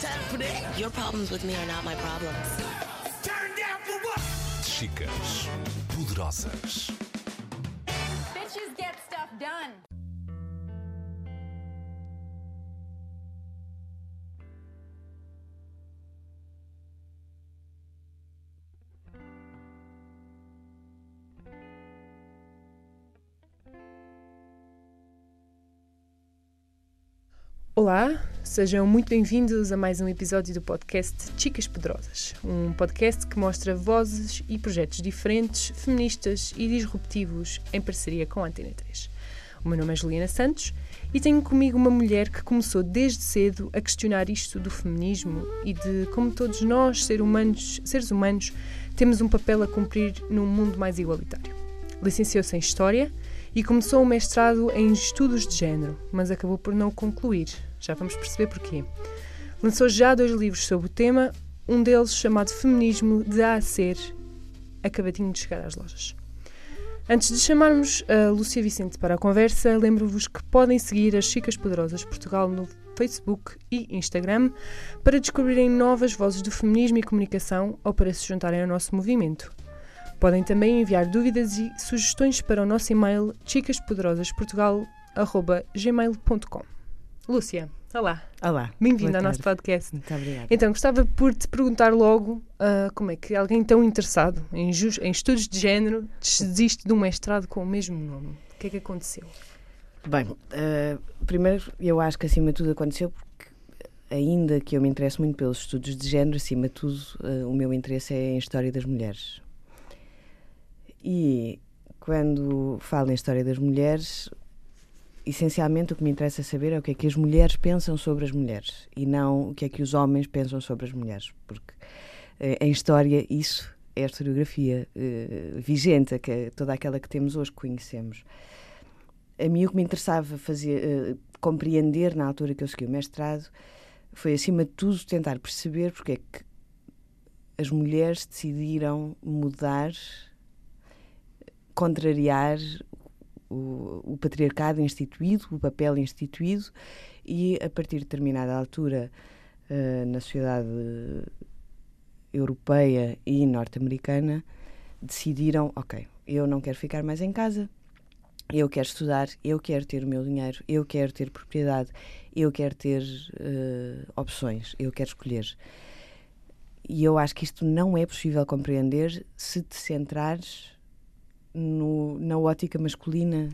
time. Your problems with me are not my problems. Turn down for what? Chicas poderosas. Bitches get stuff done. Olá, sejam muito bem-vindos a mais um episódio do podcast Chicas Poderosas, um podcast que mostra vozes e projetos diferentes, feministas e disruptivos em parceria com a Antena 3. O meu nome é Juliana Santos e tenho comigo uma mulher que começou desde cedo a questionar isto do feminismo e de como todos nós, humanos, seres humanos, temos um papel a cumprir num mundo mais igualitário. Licenciou-se em História e começou o mestrado em Estudos de Género, mas acabou por não concluir. Já vamos perceber porquê. Lançou já dois livros sobre o tema, um deles chamado Feminismo de A a Ser, acabadinho de chegar às lojas. Antes de chamarmos a Lúcia Vicente para a conversa, lembro-vos que podem seguir as Chicas Poderosas Portugal no Facebook e Instagram para descobrirem novas vozes do feminismo e comunicação ou para se juntarem ao nosso movimento. Podem também enviar dúvidas e sugestões para o nosso e-mail chicaspoderosasportugal.gmail.com Lúcia, olá. Olá. Bem-vinda ao nosso podcast. Muito obrigada. Então, gostava por te perguntar logo ah, como é que alguém tão interessado em, em estudos de género desiste de um mestrado com o mesmo nome. O que é que aconteceu? Bem, eh, primeiro, eu acho que acima de tudo aconteceu porque, ainda que eu me interesse muito pelos estudos de género, acima de tudo, eh, o meu interesse é em História das Mulheres. E quando falo em História das Mulheres, essencialmente o que me interessa saber é o que é que as mulheres pensam sobre as mulheres e não o que é que os homens pensam sobre as mulheres, porque eh, em História isso é a historiografia eh, vigente, que toda aquela que temos hoje, que conhecemos. A mim o que me interessava fazer, eh, compreender na altura que eu segui o mestrado foi, acima de tudo, tentar perceber porque é que as mulheres decidiram mudar, contrariar o, o patriarcado instituído, o papel instituído, e a partir de determinada altura eh, na sociedade europeia e norte-americana decidiram, ok, eu não quero ficar mais em casa, eu quero estudar, eu quero ter o meu dinheiro, eu quero ter propriedade, eu quero ter eh, opções, eu quero escolher. E eu acho que isto não é possível compreender se te centrares no- na ótica masculina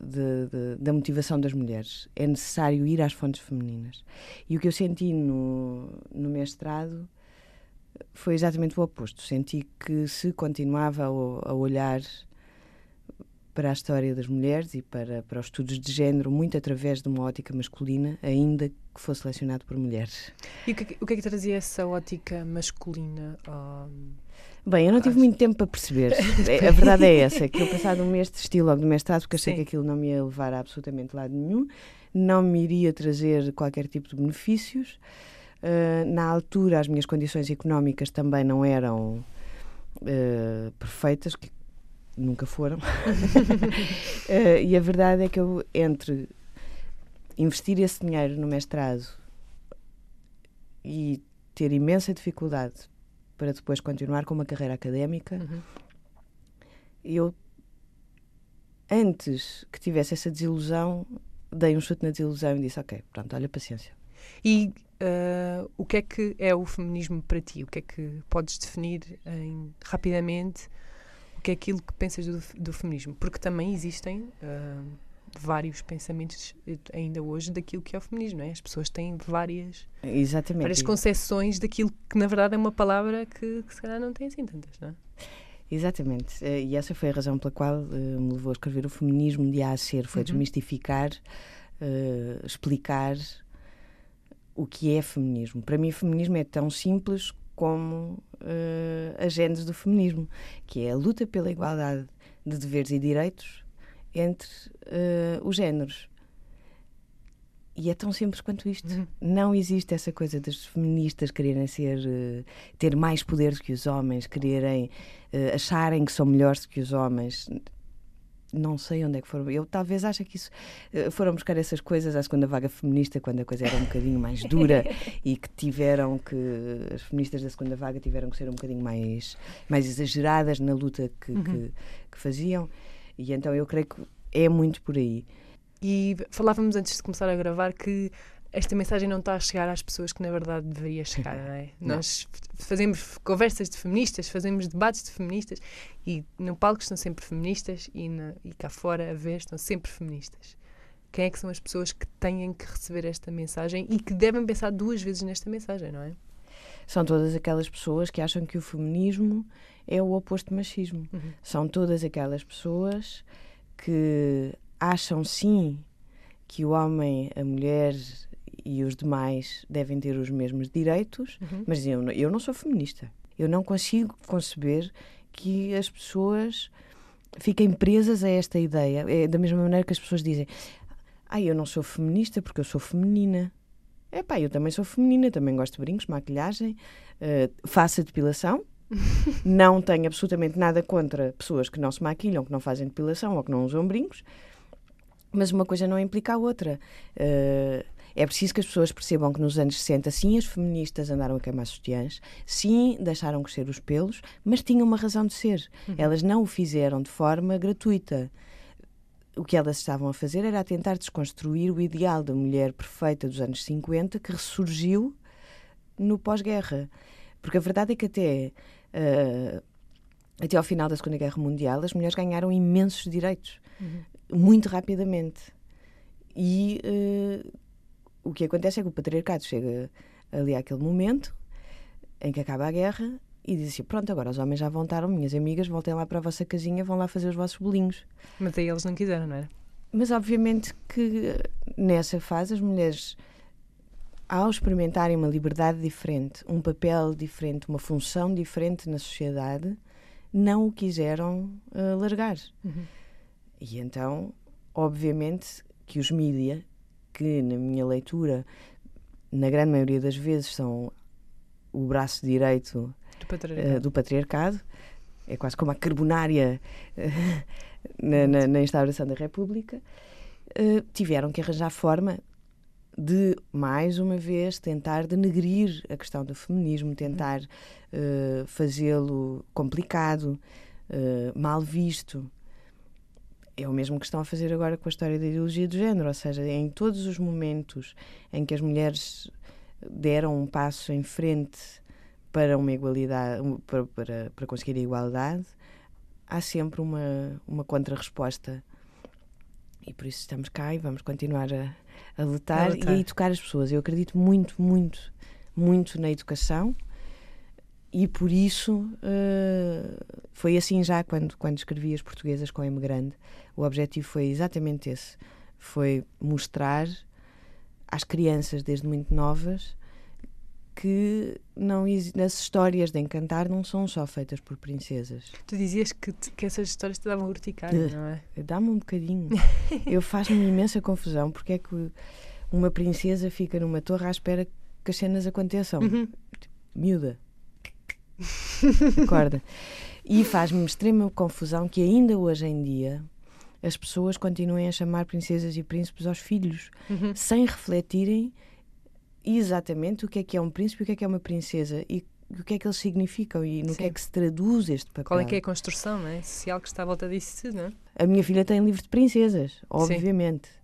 de- de- da motivação das mulheres. É necessário ir às fontes femininas. E o que eu senti no, no mestrado foi exatamente o oposto. Senti que se continuava a, a olhar para a história das mulheres e para, para os estudos de género muito através de uma ótica masculina, ainda que fosse selecionado por mulheres. E o que, é o que é que trazia essa ótica masculina? ao- Bem, eu não tive muito tempo para perceber. É, a verdade é essa, que eu passado um mês desisti logo do mestrado porque achei Sim. que aquilo não me ia levar a absolutamente lado nenhum, não me iria trazer qualquer tipo de benefícios. Uh, na altura, as minhas condições económicas também não eram uh, perfeitas, que nunca foram. Uh, e a verdade é que eu, entre investir esse dinheiro no mestrado e ter imensa dificuldade para depois continuar com uma carreira académica, Uhum. eu, antes que tivesse essa desilusão, dei um chute na desilusão e disse: Ok, pronto, olha, paciência. E ah, o que é que é o feminismo para ti? O que é que podes definir em- rapidamente? Que é aquilo que pensas do, do feminismo? Porque também existem ah, vários pensamentos eh, ainda hoje daquilo que é o feminismo, não é? As pessoas têm várias, Exatamente. várias concepções daquilo que na verdade é uma palavra que, que se calhar não tem assim tantas, não é? Exatamente. Eh, E essa foi a razão pela qual eh, me levou a escrever o feminismo de A a ser. Foi Uhum. desmistificar, eh, explicar o que é feminismo. Para mim, feminismo é tão simples como eh, a gênese do feminismo, que é a luta pela igualdade de deveres e direitos entre eh, os géneros. E é tão simples quanto isto. Uhum. Não existe essa coisa das feministas quererem ser, eh, ter mais poder do que os homens, quererem eh, acharem que são melhores que os homens. Não sei onde é que foram. Eu talvez ache que isso eh, foram buscar essas coisas à segunda vaga feminista, quando a coisa era um bocadinho mais dura e que tiveram que. As feministas da segunda vaga tiveram que ser um bocadinho mais, mais exageradas na luta que, que, que faziam. E então eu creio que é muito por aí. E falávamos antes de começar a gravar que esta mensagem não está a chegar às pessoas que na verdade deveria chegar, não é? Não. Nós fazemos conversas de feministas, fazemos debates de feministas e no palco estão sempre feministas e, na- e cá fora a ver estão sempre feministas. Quem é que são as pessoas que têm que receber esta mensagem e que devem pensar duas vezes nesta mensagem, não é? São todas aquelas pessoas que acham que o feminismo é o oposto do machismo. São todas aquelas pessoas que acham sim que o homem, a mulher e os demais devem ter os mesmos direitos, mas eu, não- eu não sou feminista. Eu não consigo conceber que as pessoas fiquem presas a esta ideia. É da mesma maneira que as pessoas dizem: Ah, eu não sou feminista porque eu sou feminina. É pá, eu também sou feminina, também gosto de brincos, maquilhagem, eh, faço a depilação. não tenho absolutamente nada contra pessoas que não se maquilham, que não fazem depilação ou que não usam brincos, mas uma coisa não implica a outra. Eh, é preciso que as pessoas percebam que nos anos 60, sim, as feministas andaram a queimar sutiãs, sim, deixaram crescer os pelos, mas tinham uma razão de ser. Elas não o fizeram de forma gratuita o que elas estavam a fazer era a tentar desconstruir o ideal da mulher perfeita dos anos 50 que ressurgiu no pós-guerra. Porque a verdade é que até, eh, até ao final da Segunda Guerra Mundial as mulheres ganharam imensos direitos, muito rapidamente. E eh, o que acontece é que o patriarcado chega ali àquele momento em que acaba a guerra e diz assim: Pronto, agora os homens já voltaram, minhas amigas, voltem lá para a vossa casinha, vão lá fazer os vossos bolinhos. Mas aí eles não quiseram, não era? Mas obviamente que nessa fase as mulheres, ao experimentarem uma liberdade diferente, um papel diferente, uma função diferente na sociedade, não o quiseram eh, largar. E então, obviamente, que os mídia, que na minha leitura, na grande maioria das vezes, são o braço direito Do patriarcado. eh, do patriarcado, é quase como a carbonária eh, na, na- na instauração da República, eh, tiveram que arranjar forma de, mais uma vez, tentar denegrir a questão do feminismo, tentar fazê-lo complicado, mal visto. É o mesmo que estão a fazer agora com a história da ideologia do género, ou seja, em todos os momentos em que as mulheres deram um passo em frente para uma igualdade, para, para, para conseguir a igualdade, há sempre uma, uma contra-resposta. E por isso estamos cá e vamos continuar a, a lutar, A lutar. e a educar as pessoas. Eu acredito muito, muito, muito na educação e por isso eh, foi assim já quando, quando escrevi as portuguesas com M grande. O objetivo foi exatamente esse: foi mostrar às crianças desde muito novas que não as histórias de encantar não são só feitas por princesas. Tu dizias que, te- que essas histórias te davam urticária, não é? Dá-me um bocadinho. Eu faço-me imensa confusão porque é que uma princesa fica numa torre à espera que as cenas aconteçam. Uhum. Miúda. Acorda. E faz-me extrema confusão que ainda hoje em dia as pessoas continuem a chamar princesas e príncipes aos filhos Uhum. sem refletirem exatamente o que é que é um príncipe e o que é que é uma princesa e o que é que eles significam e no que Sim. é que se traduz este papel. Qual é que é a construção é? social que está à volta disso não é? A minha filha tem livro de princesas, obviamente. Sim.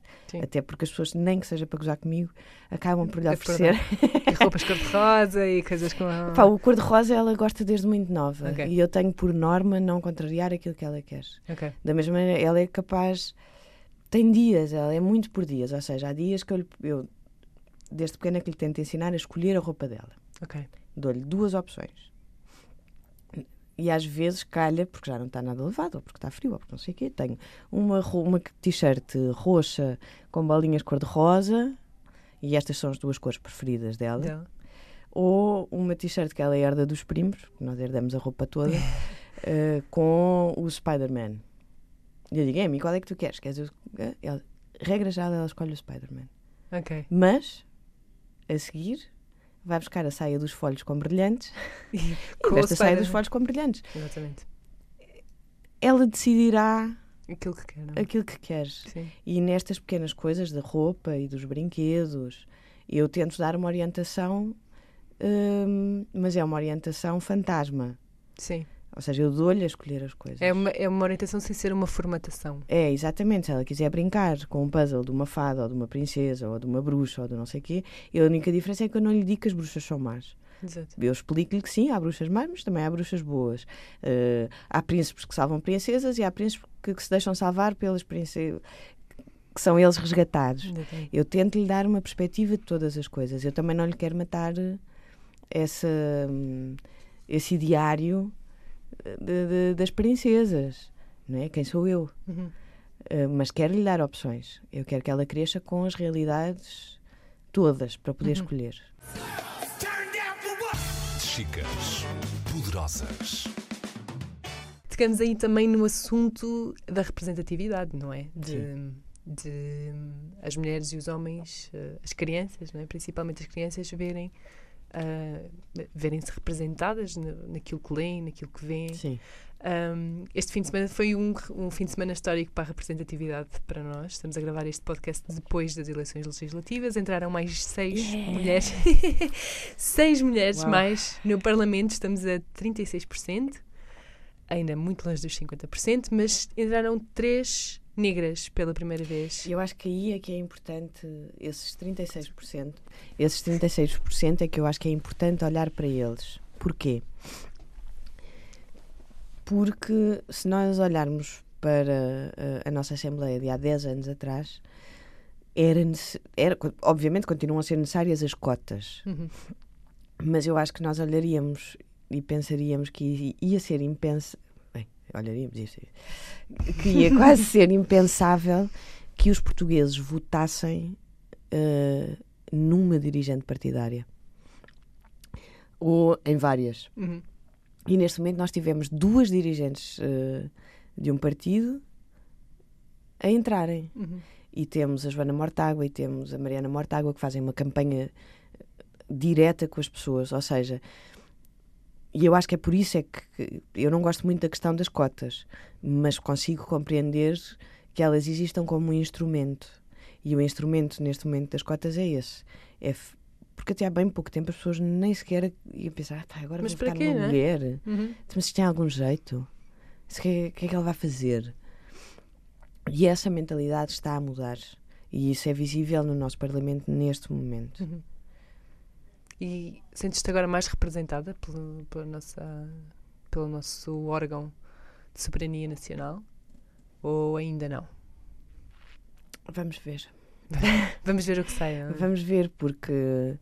Até porque as pessoas, nem que seja para gozar comigo, acabam por lhe É oferecer. E roupas cor-de-rosa e coisas com... Pá, o cor-de-rosa ela gosta desde muito nova. Ok. E eu tenho por norma não contrariar aquilo que ela quer. Ok. Da mesma maneira, ela é capaz. Tem dias, ela é muito por dias. Ou seja, há dias que eu, eu desde pequena, que lhe tento ensinar a escolher a roupa dela. Ok. Dou-lhe duas opções. E às vezes calha, porque já não está nada levado, ou porque está frio, ou porque não sei o quê. Tenho uma, uma t-shirt roxa com bolinhas cor-de-rosa, e estas são as duas cores preferidas dela. Dela. Ou uma t-shirt que ela herda dos primos, porque nós herdamos a roupa toda, eh, com o Spider-Man. E eu digo, Amy, qual é que tu queres? Queres o... eh, ela, regra já, ela escolhe o Spider-Man. Ok. Mas, a seguir, vai buscar a saia dos folhos com brilhantes E e veste a saia dos folhos com brilhantes. Exatamente. Ela decidirá Aquilo que quero. aquilo que queres. Sim. E nestas pequenas coisas da roupa e dos brinquedos, eu tento dar uma orientação, hum, mas é uma orientação fantasma. Sim. Ou seja, eu dou-lhe a escolher as coisas. É uma, é uma orientação sem ser uma formatação. É, exatamente. Se ela quiser brincar com um puzzle de uma fada ou de uma princesa ou de uma bruxa ou de não sei o quê, a única diferença é que eu não lhe digo que as bruxas são más. Exato. Eu explico-lhe que sim, há bruxas más, mas também há bruxas boas. Eh, há príncipes que salvam princesas e há príncipes que, que se deixam salvar pelas princesas que são eles resgatados. Exatamente. Eu tento lhe dar uma perspectiva de todas as coisas. Eu também não lhe quero matar eh, essa, hum, esse ideário eh, de- de- das princesas. Não é? Quem sou eu? Uhum. Uh, mas quero lhe dar opções. Eu quero que ela cresça com as realidades todas para poder escolher. For what? Chicas poderosas. Tocamos aí também no assunto da representatividade, não é? De, de as mulheres e os homens, eh, as crianças, não é? principalmente as crianças, verem ah, verem-se representadas na- naquilo que leem, naquilo que veem. Sim. Um, este fim de semana foi um, um fim de semana histórico para a representatividade para nós. Estamos a gravar este podcast depois das eleições legislativas. Entraram mais seis mulheres. seis mulheres Uau. mais no Parlamento. Estamos a 36%. Ainda muito longe dos 50%, mas entraram três negras pela primeira vez. Eu acho que aí é que é importante esses 36%. Esses 36% é que eu acho que é importante olhar para eles. Porquê? Porque se nós olharmos para uh, a nossa Assembleia de há 10 anos atrás, era, era, obviamente continuam a ser necessárias as cotas, Uhum. mas eu acho que nós olharíamos e pensaríamos que ia ser impensável. Isso. Que ia quase ser impensável que os portugueses votassem eh, numa dirigente partidária. Ou em várias. Uhum. E neste momento nós tivemos duas dirigentes eh, de um partido a entrarem. Uhum. E temos a Joana Mortágua e temos a Mariana Mortágua que fazem uma campanha eh, direta com as pessoas. Ou seja, e eu acho que é por isso é que eu não gosto muito da questão das cotas, mas consigo compreender que elas existam como um instrumento. E o instrumento neste momento das cotas é esse. É porque até há bem pouco tempo as pessoas nem sequer iam pensar, ah, tá, agora Mas vou votar numa não é? mulher. Uhum. Mas isto tem algum jeito? O que, é- que é que ela vai fazer? E essa mentalidade está a mudar. E isso é visível no nosso Parlamento neste momento. Uhum. E sentes-te agora mais representada pelo, pela nossa, pelo nosso órgão de soberania nacional? Ou ainda não? Vamos ver. Vamos ver o que sai. não é? Vamos ver, porque eh,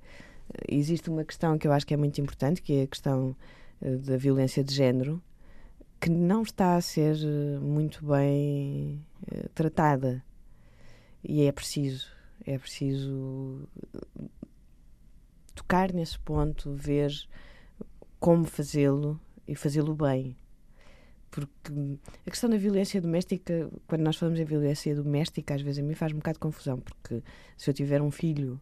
existe uma questão que eu acho que é muito importante, que é a questão eh, da violência de género, que não está a ser eh, muito bem tratada. E é preciso, é preciso tocar nesse ponto, ver como fazê-lo e fazê-lo bem. Porque a questão da violência doméstica, quando nós falamos em violência doméstica, às vezes a mim faz um bocado de confusão, porque se eu tiver um filho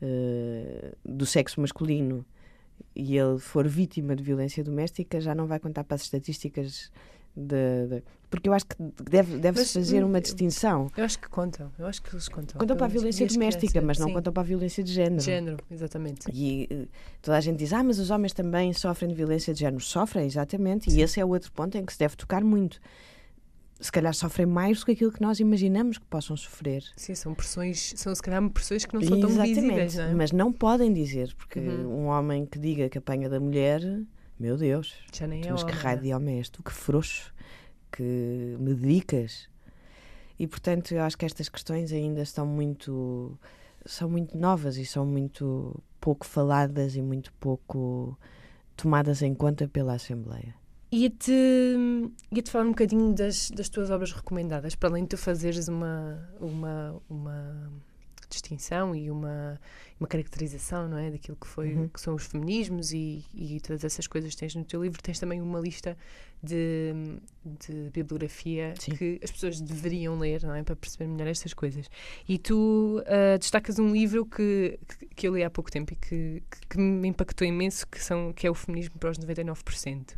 eh, do sexo masculino e ele for vítima de violência doméstica, já não vai contar para as estatísticas de, de- porque eu acho que deve, deve-se fazer hum, uma distinção. Eu acho que contam. Eu acho que eles contam. Contam para a violência doméstica, mas não sim. contam para a violência de género. Género, exatamente. E eh, toda a gente diz, ah, mas os homens também sofrem de violência de género. Sofrem, exatamente. E esse é o outro ponto em que se deve tocar muito. Se calhar sofrem mais do que aquilo que nós imaginamos que possam sofrer. Sim, são pressões, são se calhar pressões que não são tão visíveis, não é? Mas não podem dizer, porque Uhum. um homem que diga que apanha da mulher, meu Deus, Já nem é mas que homem, raio de homem és tu, que frouxo, que me dedicas. E portanto, eu acho que estas questões ainda estão muito são muito novas e são muito pouco faladas e muito pouco tomadas em conta pela Assembleia. Ia-te ia-te falar um bocadinho das, das tuas obras recomendadas, para além de tu fazeres uma, uma, uma distinção e uma, uma caracterização não é? daquilo que, foi, Uhum. que são os feminismos e, e todas essas coisas tens no teu livro, tens também uma lista de, de bibliografia Sim. que as pessoas deveriam ler não é? para perceber melhor estas coisas. E tu ah, destacas um livro que, que, que eu li há pouco tempo e que, que, que me impactou imenso, que, são, que é o Feminismo para os 99%.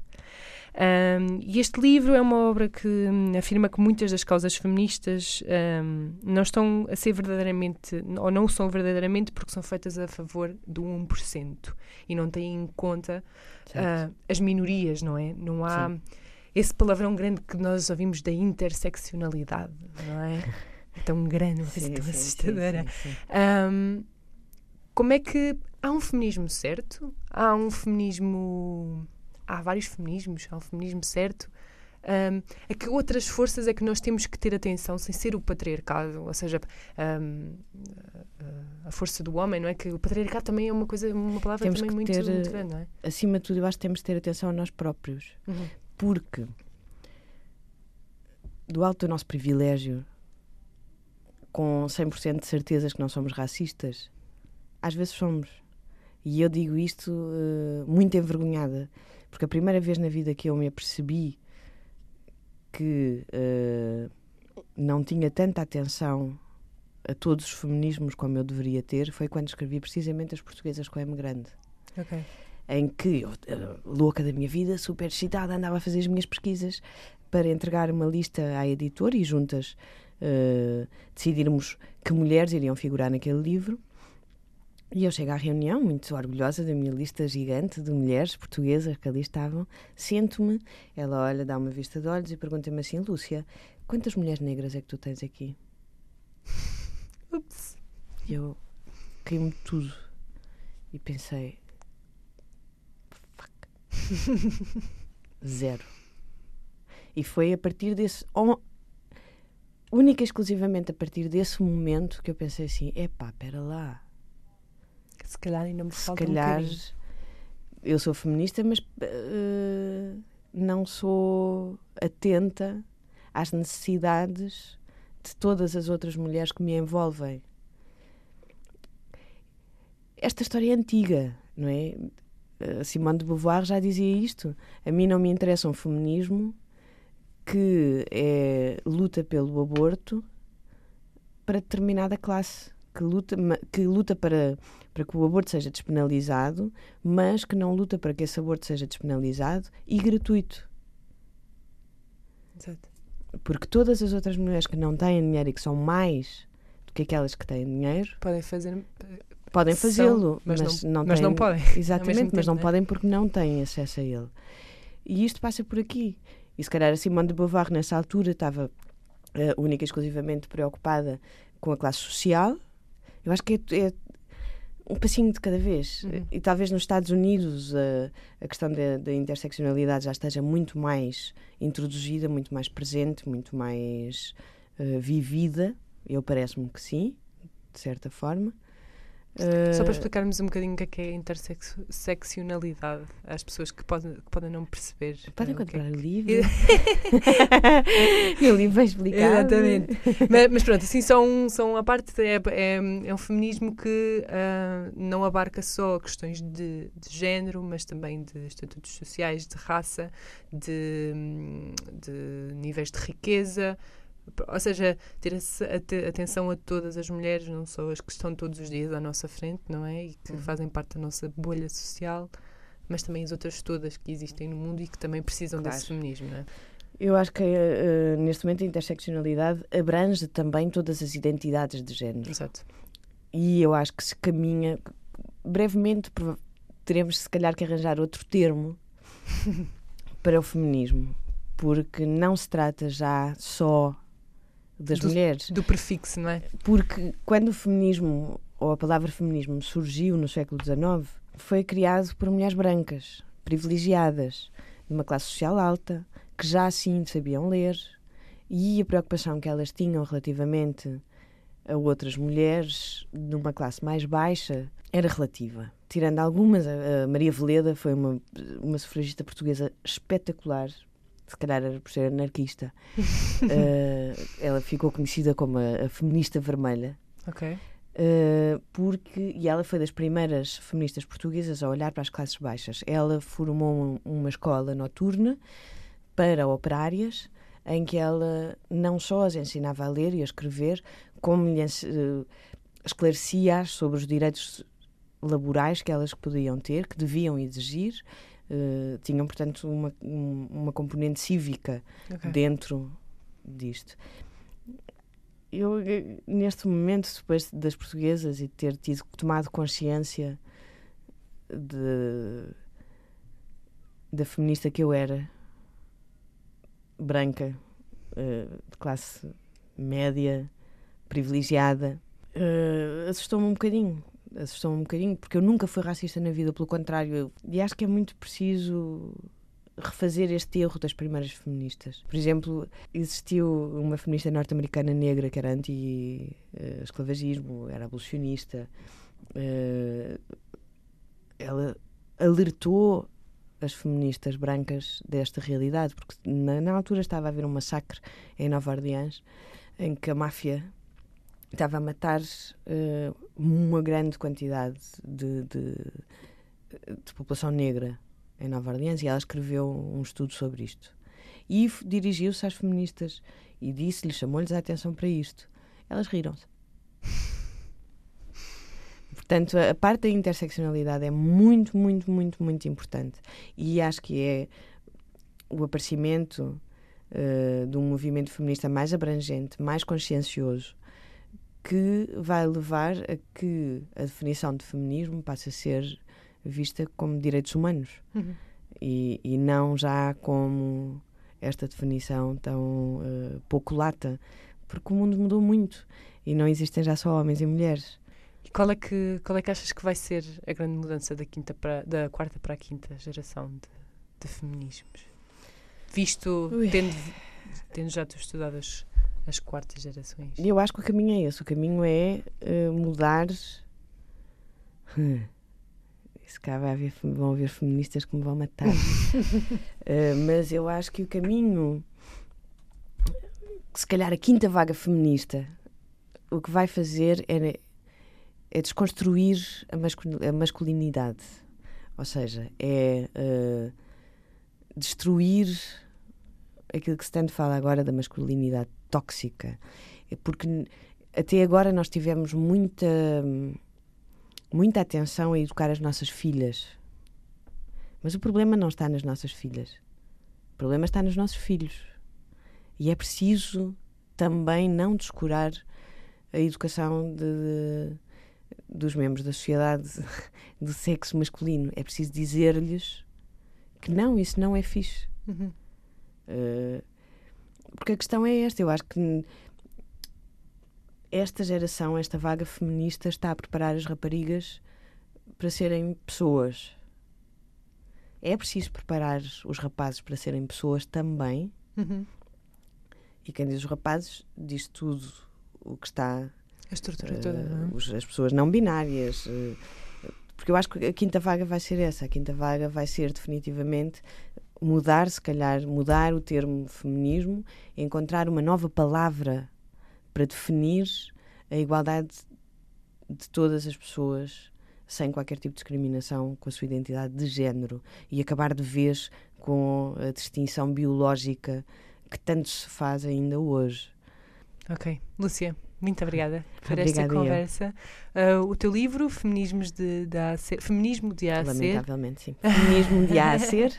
Um, e este livro é uma obra que hum, afirma que muitas das causas feministas um, não estão a ser verdadeiramente, ou não são verdadeiramente porque são feitas a favor do 1% e não têm em conta uh, as minorias, não é? Não há Sim. esse palavrão grande que nós ouvimos da interseccionalidade, não é? É tão grande, Sim, tão sim, assustadora. sim, sim. Um, como é que há um feminismo certo? Há um feminismo. Há vários feminismos, há um feminismo certo. Um, a que outras forças é que nós temos que ter atenção sem ser o patriarcado? Ou seja, um, a- força do homem, não é? Que o patriarcado também é uma coisa, uma palavra Temos também que muito, ter, muito grande, não é? Acima de tudo, eu acho que temos de ter atenção a nós próprios. Uhum. Porque do alto do nosso privilégio, com 100% de certezas que não somos racistas, às vezes somos. E eu digo isto eh, muito envergonhada, porque a primeira vez na vida que eu me apercebi que eh, não tinha tanta atenção a todos os feminismos como eu deveria ter foi quando escrevi precisamente as portuguesas com M grande em que eu, eh, louca da minha vida, super excitada, andava a fazer as minhas pesquisas para entregar uma lista à editora e juntas eh, decidirmos que mulheres iriam figurar naquele livro. E eu chego à reunião, muito orgulhosa da minha lista gigante de mulheres portuguesas que ali estavam. Sento-me, ela olha, dá uma vista de olhos e pergunta-me assim: Lúcia, quantas mulheres negras é que tu tens aqui? Ups. E eu caiu-me tudo e pensei: fuck. Zero. E foi a partir desse. on- Única e exclusivamente a partir desse momento que eu pensei assim: epá, pera lá. Se calhar ainda me Se falta um calhar bocadinho. eu sou feminista, mas eh, não sou atenta às necessidades de todas as outras mulheres que me envolvem. Esta história é antiga, não é? A Simone de Beauvoir já dizia isto. A mim não me interessa um feminismo que é luta pelo aborto para determinada classe, que luta, que luta para, para que o aborto seja despenalizado, mas que não luta para que esse aborto seja despenalizado e gratuito. Exato. Porque todas as outras mulheres que não têm dinheiro e que são mais do que aquelas que têm dinheiro Podem fazer. podem São, fazê-lo, mas mas, não- não, mas não têm- podem, ao Exatamente, mesmo mas tempo, não né? podem porque não têm acesso a ele. E isto passa por aqui. E se calhar a Simone de Beauvoir, nessa altura, estava eh, única e exclusivamente preocupada com a classe social. Eu acho que é, é um passinho de cada vez. Uhum. E talvez nos Estados Unidos eh, a questão da, da interseccionalidade já esteja muito mais introduzida, muito mais presente, muito mais eh, vivida. Eu parece-me que sim, de certa forma. Só para Eh, explicarmos um bocadinho o que é que é interseccionalidade às pessoas que podem, que podem não perceber. Podem eh, o que é comprar o que- livro. o livro bem explicado. Exatamente. mas, mas pronto, assim, são, são a parte, é, é, é um feminismo que ah, não abarca só questões de, de género, mas também de estatutos sociais, de raça, de, hum, de níveis de riqueza. Ou seja, ter atenção a todas as mulheres, não só as que estão todos os dias à nossa frente, não é? E que Uhum. fazem parte da nossa bolha social, mas também as outras todas que existem no mundo e que também precisam Claro. desse feminismo, não é? Eu acho que eh, neste momento a interseccionalidade abrange também todas as identidades de género. Exato. E eu acho que se caminha. Brevemente teremos, se calhar, que arranjar outro termo para o feminismo, porque não se trata já só das Do- mulheres. Do prefixo, não é? Porque quando o feminismo, ou a palavra feminismo, surgiu no século XIX, foi criado por mulheres brancas, privilegiadas, de uma classe social alta, que já assim sabiam ler, e a preocupação que elas tinham relativamente a outras mulheres de uma classe mais baixa era relativa. Tirando algumas, a Maria Veleda foi uma, uma sufragista portuguesa espetacular, se calhar era por ser anarquista. Eh, ela ficou conhecida como a, a feminista vermelha. Ok. Uh, porque e ela foi das primeiras feministas portuguesas a olhar para as classes baixas. Ela formou um- uma escola noturna para operárias em que ela não só as ensinava a ler e a escrever, como lhes uh, esclarecia sobre os direitos laborais que elas podiam ter, que deviam exigir, eh, tinham, portanto, uma, um- uma componente cívica Ok. dentro disto. Eu, eh, neste momento, depois das portuguesas e ter tido tomado consciência de, da feminista que eu era, branca, eh, de classe média, privilegiada, assustou-me um bocadinho. Assustou-me um bocadinho, porque eu nunca fui racista na vida, pelo contrário, e acho que é muito preciso refazer este erro das primeiras feministas. Por exemplo, existiu uma feminista norte-americana negra que era anti-esclavagismo, era abolicionista. Eh, ela alertou as feministas brancas desta realidade, porque na, na altura estava a haver um massacre em Nova Orleans em que a máfia estava a matar eh, uma grande quantidade de, de, de população negra em Nova Orleans e ela escreveu um estudo sobre isto. E dirigiu-se às feministas e disse-lhes, chamou-lhes a atenção para isto. Elas riram-se. Portanto, a a parte da interseccionalidade é muito, muito, muito, muito importante. E acho que é o aparecimento eh, de um movimento feminista mais abrangente, mais consciencioso, que vai levar a que a definição de feminismo passe a ser vista como direitos humanos Uhum. e, e não já como esta definição tão eh, pouco lata, porque o mundo mudou muito e não existem já só homens e mulheres. E qual é, que, qual é que achas que vai ser a grande mudança da, quinta para, da quarta para a quinta geração de, de feminismos? Visto, Ui. tendo, tendo já tu estudado as, as quartas gerações. E eu acho que o caminho é esse: o caminho é eh, mudar. Hum. Se cá vai haver, vão haver feministas que me vão matar. Eh, mas eu acho que o caminho, se calhar a quinta vaga feminista, o que vai fazer é, é desconstruir a, mascul- a masculinidade. Ou seja, é eh, destruir aquilo que se tanto fala agora da masculinidade tóxica. É Porque até agora nós tivemos muita, muita atenção a educar as nossas filhas. Mas o problema não está nas nossas filhas. O problema está nos nossos filhos. E é preciso também não descurar a educação de- dos membros da sociedade do sexo masculino. É preciso dizer-lhes que não, isso não é fixe. Uhum. Uh, porque a questão é esta, eu acho que esta geração, esta vaga feminista está a preparar as raparigas para serem pessoas. É preciso preparar os rapazes para serem pessoas também, Uhum. e quem diz os rapazes diz tudo o que está A estrutura eh, toda, não é? os- as pessoas não binárias. eh, porque eu acho que a quinta vaga vai ser essa. A quinta vaga vai ser definitivamente mudar, se calhar, mudar o termo feminismo, encontrar uma nova palavra para definir a igualdade de todas as pessoas sem qualquer tipo de discriminação com a sua identidade de género e acabar de vez com a distinção biológica que tanto se faz ainda hoje. Ok. Lúcia, muito obrigada por esta Obrigada eu. conversa. Ah, o teu livro, Feminismos de, de a ser, Feminismo de a ser, Lamentavelmente, sim. Feminismo de A a ser.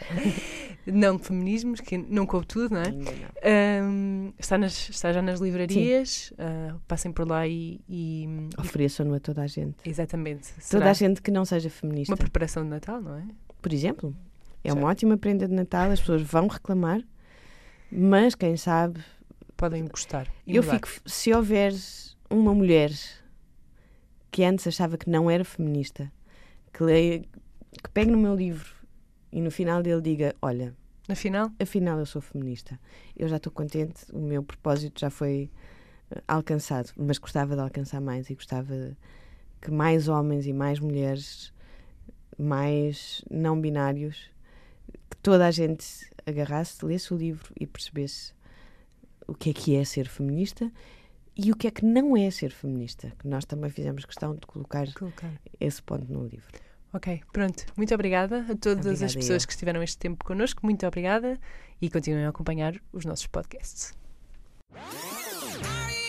não feminismos, que não coube tudo, não é? Não. Ahm, está, nas, está já nas livrarias, ah, passem por lá e. e- Ofereçam-no a toda a gente. exatamente. Toda Será a gente que não seja feminista. uma preparação de Natal, não é? Por exemplo, é uma ótima prenda de Natal, as pessoas vão reclamar, mas quem sabe. Podem gostar. eu mudar. fico. Se houver uma mulher que antes achava que não era feminista, que, leia, que pegue no meu livro e no final dele diga: Olha, Afinal, afinal eu sou feminista, eu já estou contente, o meu propósito já foi eh, alcançado, mas gostava de alcançar mais e gostava que mais homens e mais mulheres, mais não binários, que toda a gente agarrasse, lesse o livro e percebesse o que é que é ser feminista e o que é que não é ser feminista, que nós também fizemos questão de colocar colocar. esse ponto no livro. Ok, pronto. Muito obrigada a todas Obrigada as pessoas eu. que estiveram este tempo connosco. Muito obrigada e continuem a acompanhar os nossos podcasts.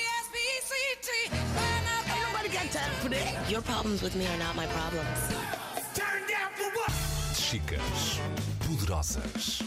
R-E-S-P-E-C-T. Ain't nobody got time for that. Your problems with me are not my problems. Turn down for what? Chicas Poderosas.